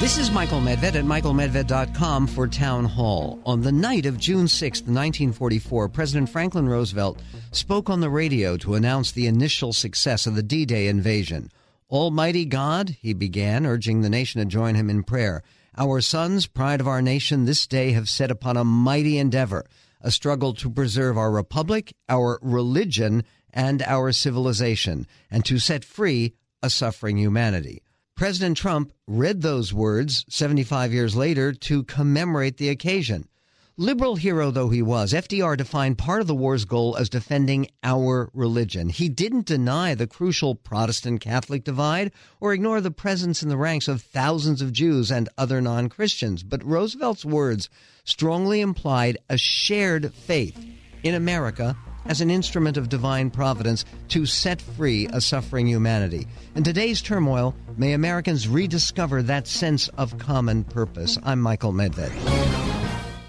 This is Michael Medved at michaelmedved.com for Town Hall. On the night of June 6, 1944, President Franklin Roosevelt spoke on the radio to announce the initial success of the D Day invasion. Almighty God, he began, urging the nation to join him in prayer. Our sons, pride of our nation, this day have set upon a mighty endeavor, a struggle to preserve our republic, our religion, and our civilization, and to set free a suffering humanity. President Trump read those words 75 years later to commemorate the occasion. Liberal hero though he was, FDR defined part of the war's goal as defending our religion. He didn't deny the crucial Protestant Catholic divide or ignore the presence in the ranks of thousands of Jews and other non Christians. But Roosevelt's words strongly implied a shared faith in America as an instrument of divine providence to set free a suffering humanity. In today's turmoil, may Americans rediscover that sense of common purpose. I'm Michael Medved.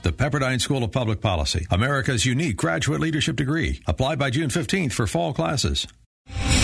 The Pepperdine School of Public Policy, America's unique graduate leadership degree. Apply by June 15th for fall classes.